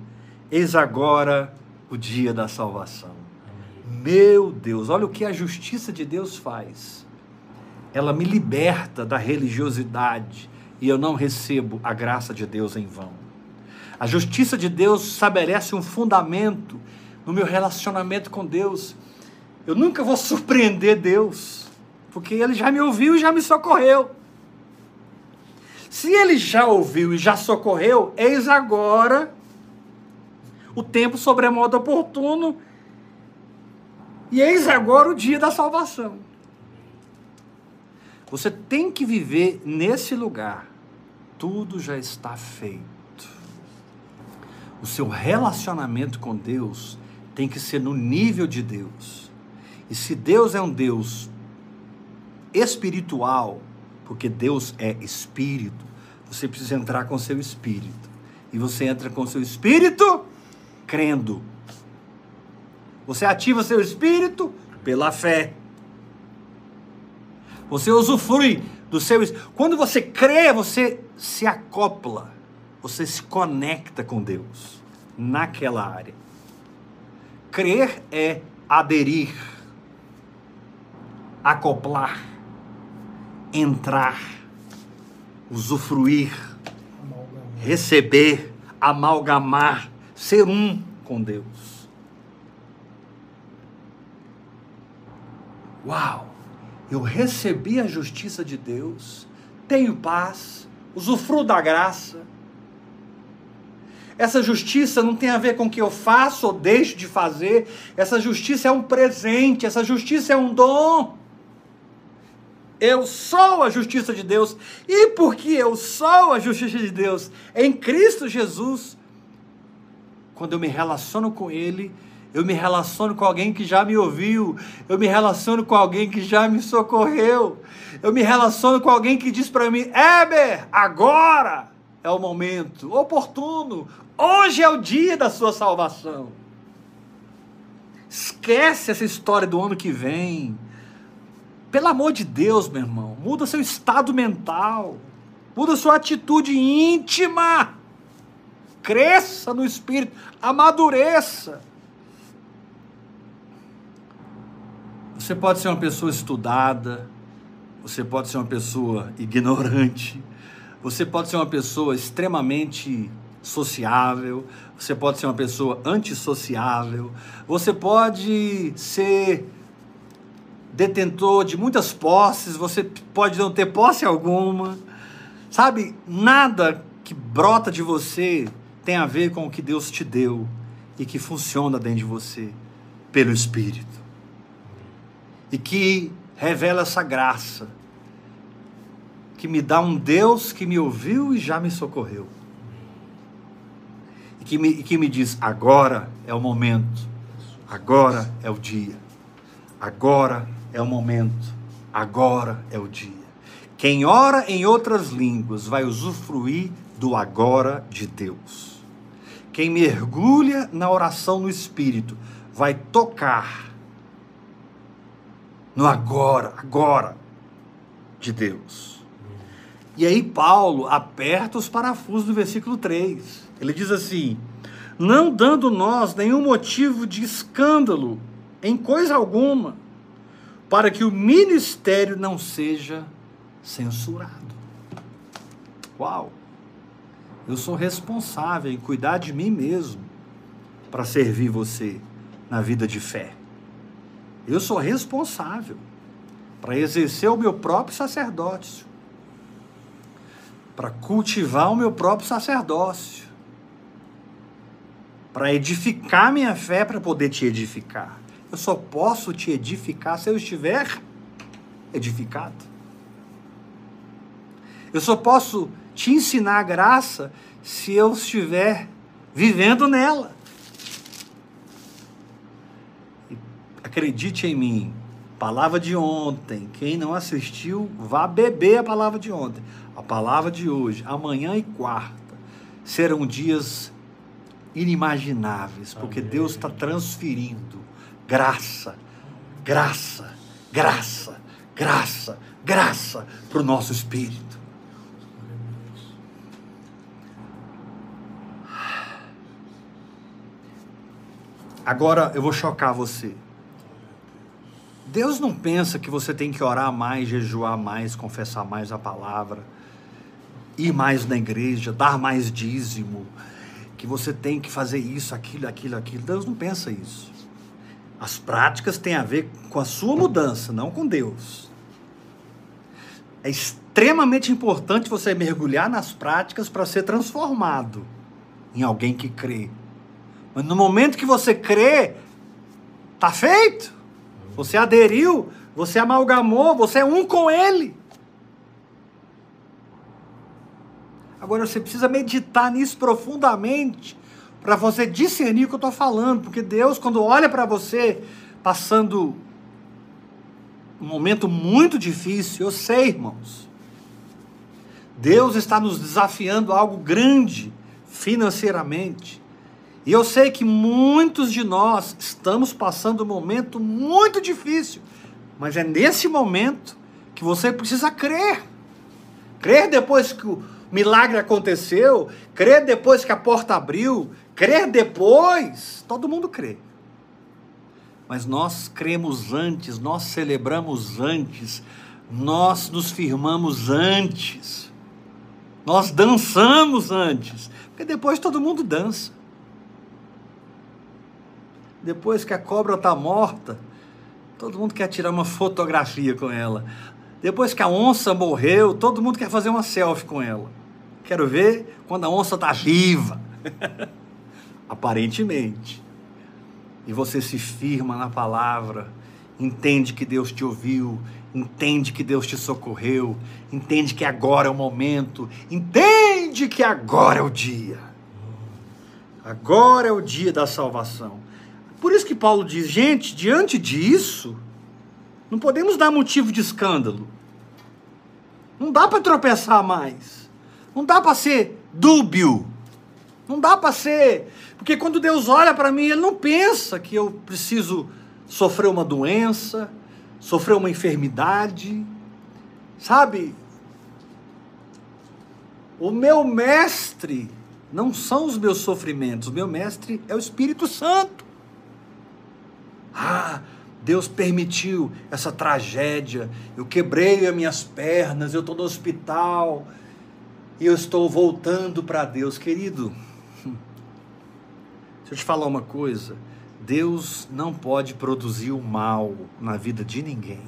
eis agora o dia da salvação. Meu Deus, olha o que a justiça de Deus faz. Ela me liberta da religiosidade e eu não recebo a graça de Deus em vão. A justiça de Deus estabelece um fundamento no meu relacionamento com Deus eu nunca vou surpreender Deus, porque Ele já me ouviu e já me socorreu. Se Ele já ouviu e já socorreu, eis agora o tempo sobremodo oportuno e eis agora o dia da salvação. Você tem que viver nesse lugar. Tudo já está feito. O seu relacionamento com Deus tem que ser no nível de Deus. E se Deus é um Deus espiritual, porque Deus é espírito, você precisa entrar com seu espírito. E você entra com seu espírito crendo. Você ativa seu espírito pela fé. Você usufrui do seu. Quando você crê, você se acopla. Você se conecta com Deus naquela área. Crer é aderir acoplar, entrar, usufruir, amalgamar. receber, amalgamar, ser um com Deus. Uau! Eu recebi a justiça de Deus, tenho paz, usufruo da graça. Essa justiça não tem a ver com o que eu faço ou deixo de fazer. Essa justiça é um presente, essa justiça é um dom. Eu sou a justiça de Deus. E porque eu sou a justiça de Deus em Cristo Jesus, quando eu me relaciono com Ele, eu me relaciono com alguém que já me ouviu, eu me relaciono com alguém que já me socorreu, eu me relaciono com alguém que diz para mim: Éber, agora é o momento oportuno, hoje é o dia da sua salvação. Esquece essa história do ano que vem. Pelo amor de Deus, meu irmão, muda seu estado mental, muda sua atitude íntima. Cresça no espírito, amadureça. Você pode ser uma pessoa estudada, você pode ser uma pessoa ignorante, você pode ser uma pessoa extremamente sociável, você pode ser uma pessoa antissociável, você pode ser detentor de muitas posses, você pode não ter posse alguma. Sabe, nada que brota de você tem a ver com o que Deus te deu e que funciona dentro de você pelo Espírito. E que revela essa graça, que me dá um Deus que me ouviu e já me socorreu. E que me, que me diz: agora é o momento, agora é o dia, agora é o momento, agora é o dia. Quem ora em outras línguas vai usufruir do agora de Deus. Quem mergulha na oração no Espírito vai tocar no agora, agora de Deus. E aí Paulo aperta os parafusos do versículo 3. Ele diz assim: Não dando nós nenhum motivo de escândalo em coisa alguma, para que o ministério não seja censurado. Uau! Eu sou responsável em cuidar de mim mesmo para servir você na vida de fé. Eu sou responsável para exercer o meu próprio sacerdócio, para cultivar o meu próprio sacerdócio, para edificar minha fé para poder te edificar. Eu só posso te edificar se eu estiver edificado. Eu só posso te ensinar a graça se eu estiver vivendo nela. Acredite em mim, palavra de ontem. Quem não assistiu, vá beber a palavra de ontem. A palavra de hoje, amanhã e quarta, serão dias inimagináveis, porque Amém. Deus está transferindo graça, graça, graça, graça, graça para o nosso espírito. Agora eu vou chocar você. Deus não pensa que você tem que orar mais, jejuar mais, confessar mais a palavra, ir mais na igreja, dar mais dízimo, que você tem que fazer isso, aquilo, aquilo, aquilo. Deus não pensa isso. As práticas têm a ver com a sua mudança, não com Deus. É extremamente importante você mergulhar nas práticas para ser transformado em alguém que crê. Mas no momento que você crê, tá feito. Você aderiu, você amalgamou, você é um com ele. Agora você precisa meditar nisso profundamente para você discernir o que eu estou falando, porque Deus, quando olha para você passando um momento muito difícil, eu sei, irmãos, Deus está nos desafiando a algo grande financeiramente. E eu sei que muitos de nós estamos passando um momento muito difícil, mas é nesse momento que você precisa crer. Crer depois que o milagre aconteceu, crer depois que a porta abriu, Crer depois, todo mundo crê. Mas nós cremos antes, nós celebramos antes, nós nos firmamos antes, nós dançamos antes, porque depois todo mundo dança. Depois que a cobra está morta, todo mundo quer tirar uma fotografia com ela. Depois que a onça morreu, todo mundo quer fazer uma selfie com ela. Quero ver quando a onça está viva. Aparentemente. E você se firma na palavra, entende que Deus te ouviu, entende que Deus te socorreu, entende que agora é o momento, entende que agora é o dia. Agora é o dia da salvação. Por isso que Paulo diz, gente, diante disso, não podemos dar motivo de escândalo. Não dá para tropeçar mais. Não dá para ser dúbio. Não dá para ser. Porque quando Deus olha para mim, Ele não pensa que eu preciso sofrer uma doença, sofrer uma enfermidade. Sabe? O meu mestre não são os meus sofrimentos, o meu mestre é o Espírito Santo. Ah, Deus permitiu essa tragédia. Eu quebrei as minhas pernas, eu estou no hospital e eu estou voltando para Deus, querido. Deixa eu te falar uma coisa. Deus não pode produzir o mal na vida de ninguém.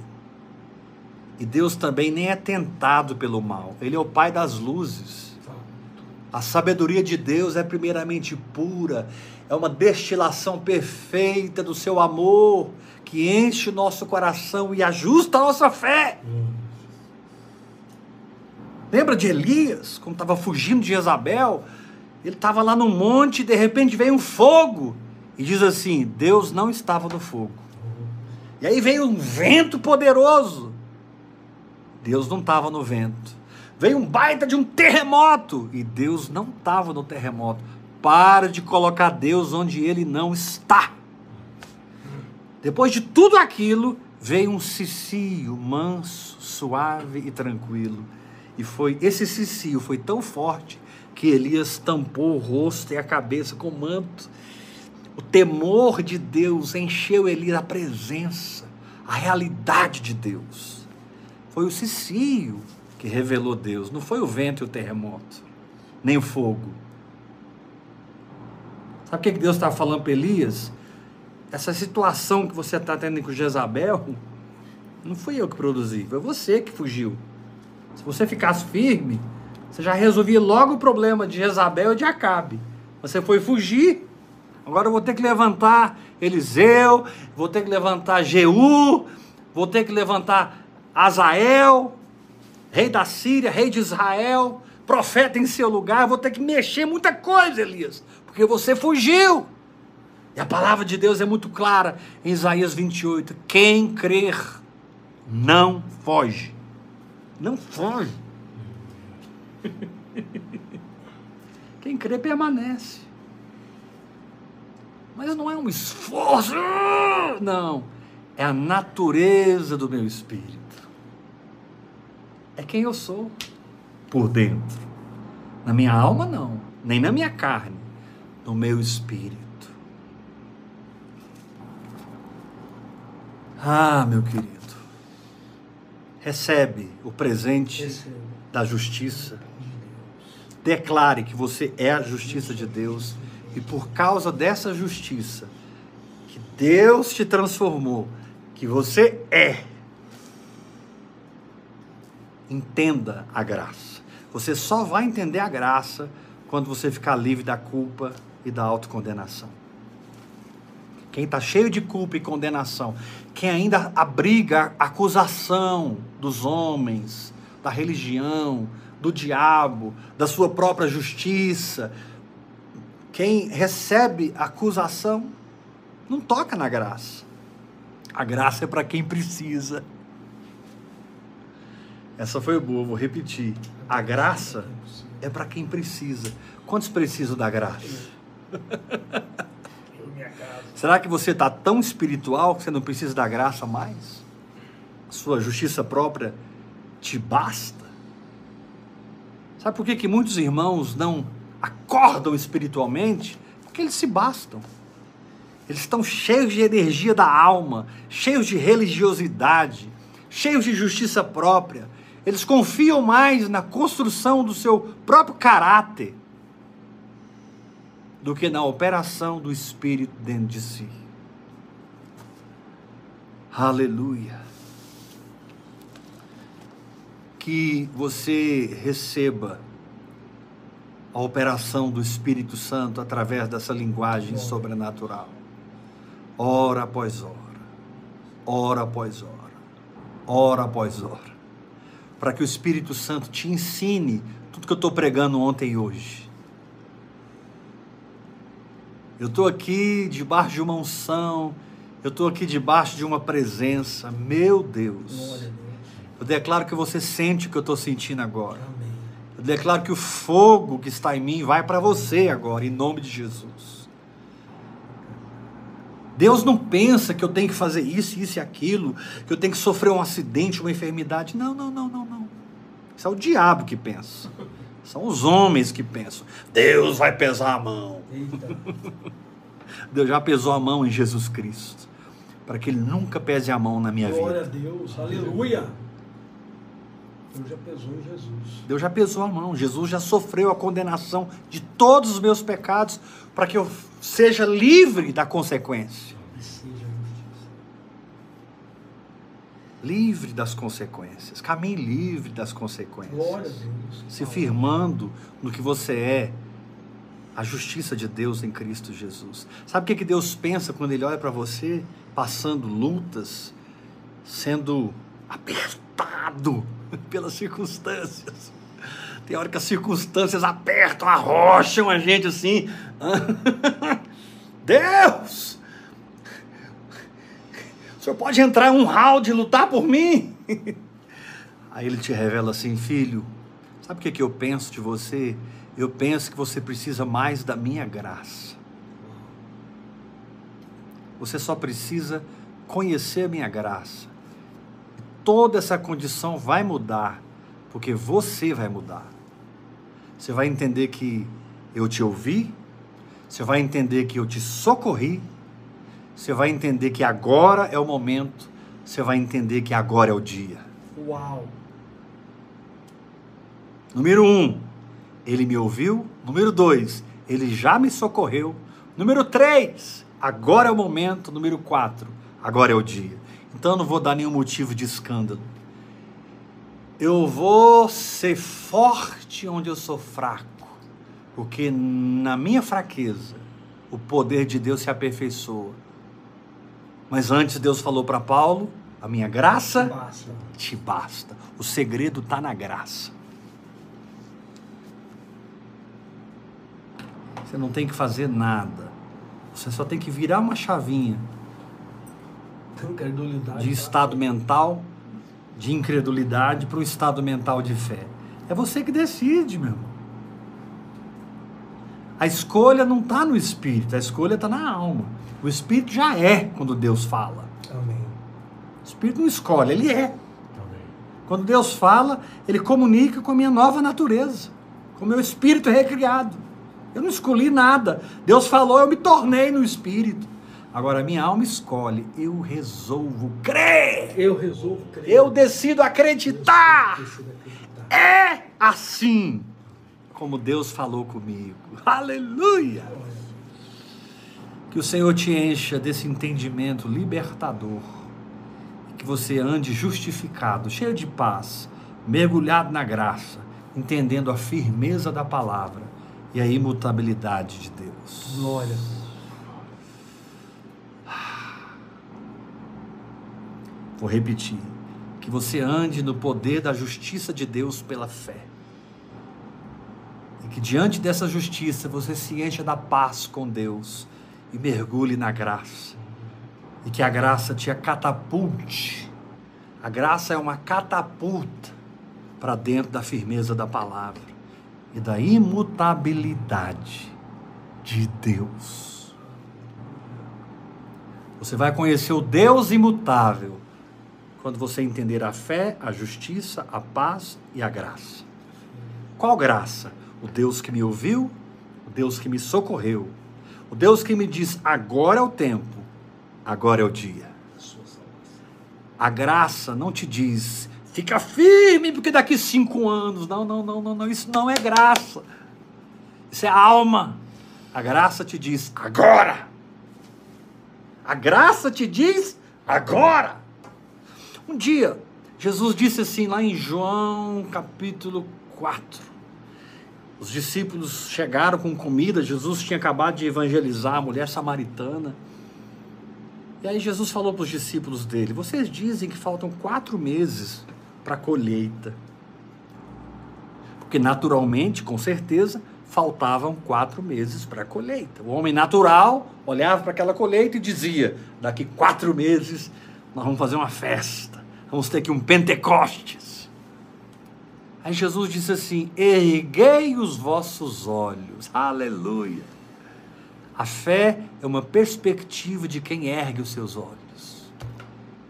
E Deus também nem é tentado pelo mal. Ele é o Pai das luzes. A sabedoria de Deus é primeiramente pura, é uma destilação perfeita do seu amor que enche o nosso coração e ajusta a nossa fé. Lembra de Elias, quando estava fugindo de Jezabel? Ele estava lá no monte e de repente veio um fogo. E diz assim: Deus não estava no fogo. E aí veio um vento poderoso. Deus não estava no vento. Veio um baita de um terremoto. E Deus não estava no terremoto. Para de colocar Deus onde ele não está. Depois de tudo aquilo, veio um cicio manso, suave e tranquilo. E foi esse cicio foi tão forte que Elias tampou o rosto e a cabeça com o manto. O temor de Deus encheu Elias a presença, a realidade de Deus. Foi o cicio que revelou Deus, não foi o vento e o terremoto, nem o fogo. Sabe o que Deus está falando para Elias? essa situação que você está tendo com Jezabel, não fui eu que produzi, foi você que fugiu. Se você ficasse firme, você já resolvia logo o problema de Jezabel e de Acabe. Você foi fugir, agora eu vou ter que levantar Eliseu, vou ter que levantar Jeú, vou ter que levantar Azael, rei da Síria, rei de Israel, profeta em seu lugar, vou ter que mexer muita coisa, Elias, porque você fugiu. E a palavra de Deus é muito clara em Isaías 28. Quem crer não foge. Não foge. Quem crê permanece. Mas não é um esforço. Não. É a natureza do meu espírito. É quem eu sou por dentro. Na minha alma, não. Nem na minha carne. No meu espírito. Ah, meu querido, recebe o presente recebe. da justiça. Declare que você é a justiça de Deus e por causa dessa justiça que Deus te transformou, que você é, entenda a graça. Você só vai entender a graça quando você ficar livre da culpa e da autocondenação. Quem está cheio de culpa e condenação, quem ainda abriga acusação dos homens, da religião, do diabo, da sua própria justiça, quem recebe acusação, não toca na graça. A graça é para quem precisa. Essa foi boa, vou repetir. A graça é para quem precisa. Quantos precisam da graça? Será que você está tão espiritual que você não precisa da graça mais? Sua justiça própria te basta? Sabe por que, que muitos irmãos não acordam espiritualmente? Porque eles se bastam. Eles estão cheios de energia da alma, cheios de religiosidade, cheios de justiça própria. Eles confiam mais na construção do seu próprio caráter do que na operação do Espírito dentro de si. Aleluia. Que você receba a operação do Espírito Santo através dessa linguagem sobrenatural. Hora após hora, hora após hora, hora após hora. Para que o Espírito Santo te ensine tudo que eu estou pregando ontem e hoje. Eu estou aqui debaixo de uma unção, eu estou aqui debaixo de uma presença. Meu Deus. Eu declaro que você sente o que eu estou sentindo agora. Eu declaro que o fogo que está em mim vai para você agora, em nome de Jesus. Deus não pensa que eu tenho que fazer isso, isso e aquilo, que eu tenho que sofrer um acidente, uma enfermidade. Não, não, não, não, não. Isso é o diabo que pensa. São os homens que pensam. Deus vai pesar a mão. Deus já pesou a mão em Jesus Cristo. Para que Ele nunca pese a mão na minha Glória vida. Glória a Deus, aleluia. Deus já pesou em Jesus. Deus já pesou a mão. Jesus já sofreu a condenação de todos os meus pecados para que eu seja livre da consequência. Livre das consequências. Caminhe livre das consequências. Glória a Deus. Se firmando no que você é, a justiça de Deus em Cristo Jesus. Sabe o que, que Deus pensa quando Ele olha para você, passando lutas, sendo apertado? pelas circunstâncias. Tem hora que as circunstâncias apertam, arrocham a gente assim. Deus! O senhor pode entrar um round e lutar por mim? Aí ele te revela assim, filho, sabe o que, que eu penso de você? Eu penso que você precisa mais da minha graça. Você só precisa conhecer a minha graça toda essa condição vai mudar, porque você vai mudar. Você vai entender que eu te ouvi, você vai entender que eu te socorri, você vai entender que agora é o momento, você vai entender que agora é o dia. Uau! Número um, ele me ouviu. Número dois, ele já me socorreu. Número três, agora é o momento. Número quatro, agora é o dia. Então eu não vou dar nenhum motivo de escândalo. Eu vou ser forte onde eu sou fraco, porque na minha fraqueza o poder de Deus se aperfeiçoa. Mas antes Deus falou para Paulo: a minha graça te basta. te basta. O segredo está na graça. Você não tem que fazer nada. Você só tem que virar uma chavinha de estado mental de incredulidade para o estado mental de fé. É você que decide, meu irmão. A escolha não está no espírito, a escolha está na alma. O espírito já é quando Deus fala. Amém. O espírito não escolhe, ele é. Amém. Quando Deus fala, ele comunica com a minha nova natureza, com o meu espírito recriado. Eu não escolhi nada. Deus falou, eu me tornei no espírito. Agora, minha alma escolhe, eu resolvo crer. Eu resolvo crer. Eu decido acreditar. Eu decido acreditar. É assim como Deus falou comigo. Aleluia! Que o Senhor te encha desse entendimento libertador. Que você ande justificado, cheio de paz, mergulhado na graça, entendendo a firmeza da palavra e a imutabilidade de Deus. Glória. Vou repetir. Que você ande no poder da justiça de Deus pela fé. E que diante dessa justiça você se encha da paz com Deus e mergulhe na graça. E que a graça te catapulte. A graça é uma catapulta para dentro da firmeza da palavra e da imutabilidade de Deus. Você vai conhecer o Deus imutável quando você entender a fé, a justiça, a paz e a graça. Qual graça? O Deus que me ouviu, o Deus que me socorreu, o Deus que me diz: agora é o tempo, agora é o dia. A graça não te diz, fica firme, porque daqui cinco anos. Não, não, não, não, não. Isso não é graça. Isso é alma. A graça te diz agora. A graça te diz agora. Um dia, Jesus disse assim lá em João capítulo 4. Os discípulos chegaram com comida, Jesus tinha acabado de evangelizar a mulher samaritana. E aí Jesus falou para os discípulos dele: Vocês dizem que faltam quatro meses para a colheita. Porque naturalmente, com certeza, faltavam quatro meses para a colheita. O homem natural olhava para aquela colheita e dizia: Daqui quatro meses nós vamos fazer uma festa, vamos ter aqui um Pentecostes. Aí Jesus disse assim: Erguei os vossos olhos, aleluia a fé é uma perspectiva de quem ergue os seus olhos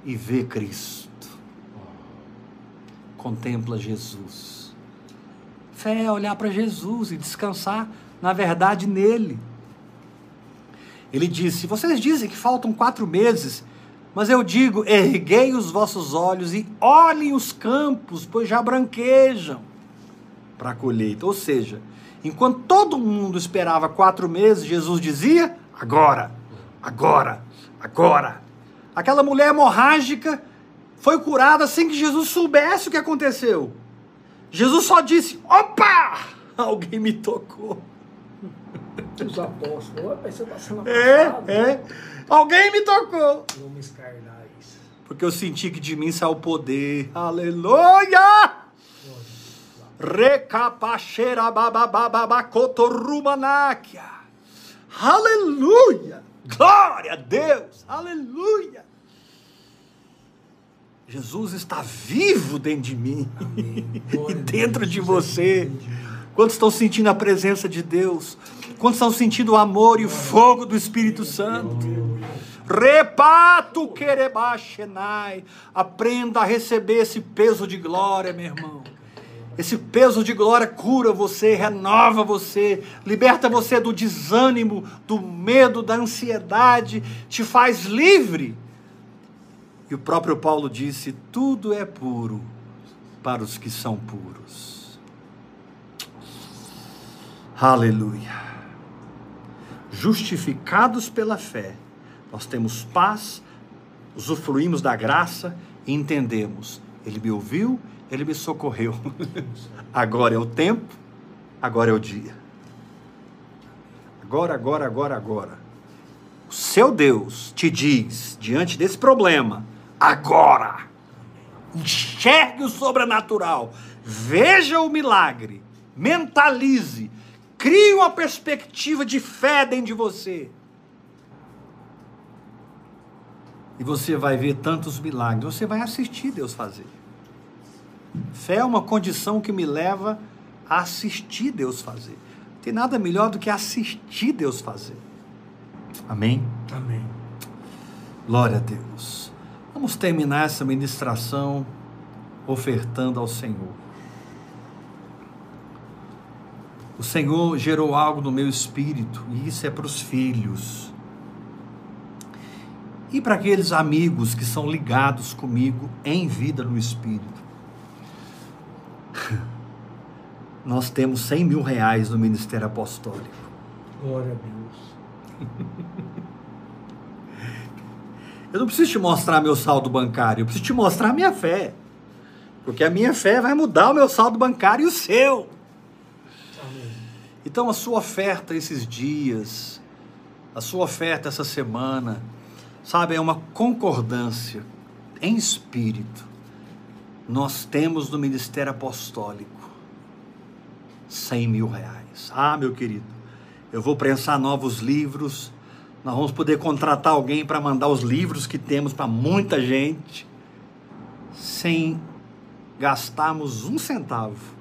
e vê Cristo. Contempla Jesus. Fé é olhar para Jesus e descansar na verdade nele. Ele disse: Vocês dizem que faltam quatro meses, mas eu digo: erguei os vossos olhos e olhem os campos, pois já branquejam para a colheita. Ou seja, Enquanto todo mundo esperava quatro meses, Jesus dizia: agora, agora, agora. Aquela mulher hemorrágica foi curada sem que Jesus soubesse o que aconteceu. Jesus só disse: opa! Alguém me tocou. Os apóstolos, você está sendo É, é. Alguém me tocou. Carnais. Porque eu senti que de mim saiu o poder. Aleluia! Recapacheira babababacotorumanakia. Aleluia! Glória a Deus! Aleluia! Jesus está vivo dentro de mim e dentro de você. Quantos estão sentindo a presença de Deus? Quantos estão sentindo o amor e o fogo do Espírito Santo? Repato querebachenai. Aprenda a receber esse peso de glória, meu irmão. Esse peso de glória cura você, renova você, liberta você do desânimo, do medo, da ansiedade, te faz livre. E o próprio Paulo disse: tudo é puro para os que são puros. Aleluia. Justificados pela fé, nós temos paz, usufruímos da graça e entendemos. Ele me ouviu, ele me socorreu. agora é o tempo, agora é o dia. Agora, agora, agora, agora. O seu Deus te diz, diante desse problema, agora. Enxergue o sobrenatural. Veja o milagre. Mentalize. Crie uma perspectiva de fé dentro de você. E você vai ver tantos milagres. Você vai assistir Deus fazer. Fé é uma condição que me leva a assistir Deus fazer. Não tem nada melhor do que assistir Deus fazer. Amém? Amém. Glória a Deus. Vamos terminar essa ministração ofertando ao Senhor. O Senhor gerou algo no meu espírito, e isso é para os filhos. E para aqueles amigos que são ligados comigo em vida no espírito. Nós temos 100 mil reais no Ministério Apostólico. Glória a Deus. Eu não preciso te mostrar meu saldo bancário, eu preciso te mostrar a minha fé. Porque a minha fé vai mudar o meu saldo bancário e o seu. Então a sua oferta esses dias, a sua oferta essa semana, sabe, é uma concordância em espírito. Nós temos no Ministério Apostólico 100 mil reais. Ah, meu querido, eu vou prensar novos livros, nós vamos poder contratar alguém para mandar os livros que temos para muita gente, sem gastarmos um centavo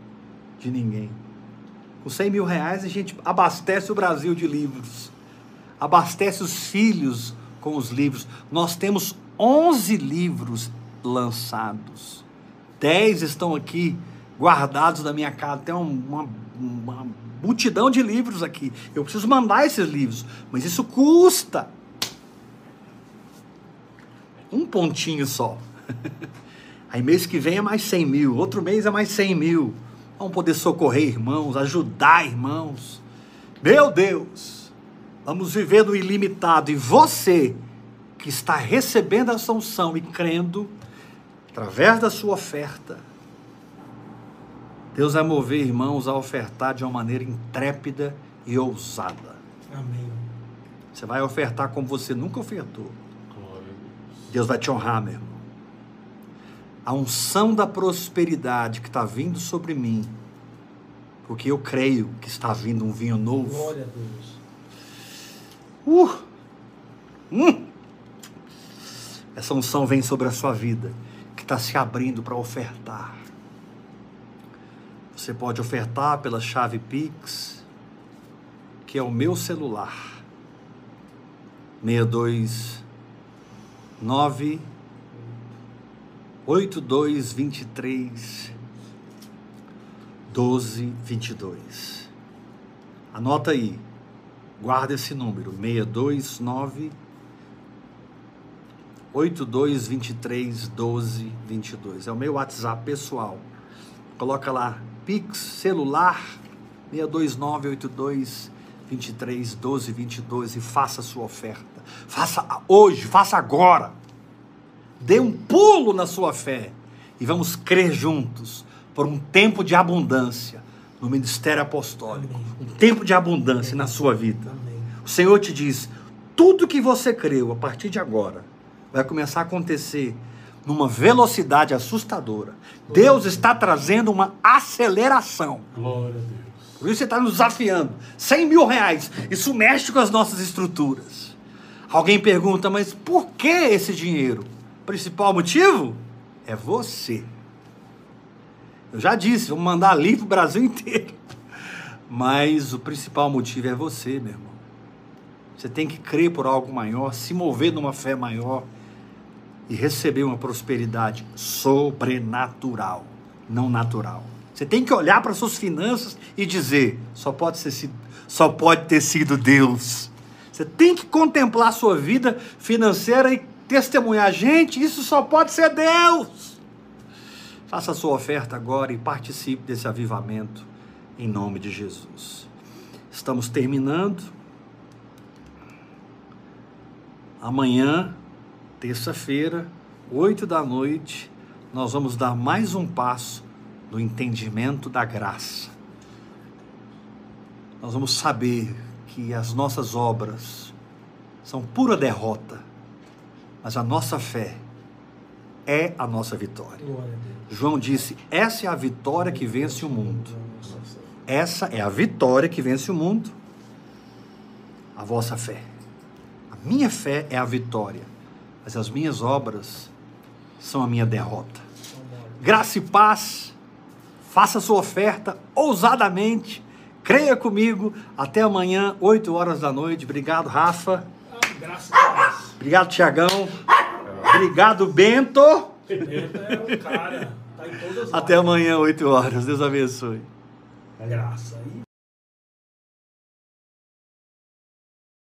de ninguém. Com 100 mil reais a gente abastece o Brasil de livros, abastece os filhos com os livros. Nós temos 11 livros lançados, 10 estão aqui guardados na minha casa. Tem uma, uma multidão de livros aqui. Eu preciso mandar esses livros, mas isso custa. Um pontinho só. Aí mês que vem é mais 100 mil, outro mês é mais 100 mil. Vamos poder socorrer irmãos, ajudar irmãos. Meu Deus, vamos viver no ilimitado. E você que está recebendo essa unção e crendo, através da sua oferta, Deus vai mover irmãos a ofertar de uma maneira intrépida e ousada. Amém. Você vai ofertar como você nunca ofertou. Glória a Deus. Deus vai te honrar, meu irmão. A unção da prosperidade que está vindo sobre mim, porque eu creio que está vindo um vinho novo. Glória a Deus. Uh! Hum! Essa unção vem sobre a sua vida, que está se abrindo para ofertar. Você pode ofertar pela chave Pix, que é o meu celular. 629 8223 1222. Anota aí. Guarda esse número, 629 8223 1222. É o meu WhatsApp pessoal. Coloca lá Pix celular 629 82 23 12 22 e faça a sua oferta. Faça hoje, faça agora. Dê um pulo na sua fé e vamos crer juntos por um tempo de abundância no ministério apostólico. Amém. Um tempo de abundância na sua vida. Amém. O Senhor te diz: tudo que você creu a partir de agora vai começar a acontecer numa velocidade assustadora. Deus está trazendo uma aceleração. Glória a Deus. Por isso você está nos desafiando. 100 mil reais. Isso mexe com as nossas estruturas. Alguém pergunta, mas por que esse dinheiro? Principal motivo é você. Eu já disse, vamos mandar para o Brasil inteiro. Mas o principal motivo é você, meu irmão. Você tem que crer por algo maior, se mover numa fé maior e receber uma prosperidade sobrenatural, não natural. Você tem que olhar para suas finanças e dizer: só pode, ser, só pode ter sido Deus. Você tem que contemplar sua vida financeira e testemunhar, gente, isso só pode ser Deus. Faça a sua oferta agora e participe desse avivamento em nome de Jesus. Estamos terminando. Amanhã, terça-feira, oito da noite, nós vamos dar mais um passo no entendimento da graça. Nós vamos saber que as nossas obras são pura derrota, mas a nossa fé é a nossa vitória. João disse: essa é a vitória que vence o mundo. Essa é a vitória que vence o mundo. A vossa fé. A minha fé é a vitória, mas as minhas obras são a minha derrota. Graça e paz. Faça sua oferta ousadamente. Creia comigo. Até amanhã, 8 horas da noite. Obrigado, Rafa. Graças a Deus. Obrigado, Tiagão. Obrigado, Bento. Bento é o cara. Tá em todas as Até amanhã, 8 horas. Deus abençoe. Graça.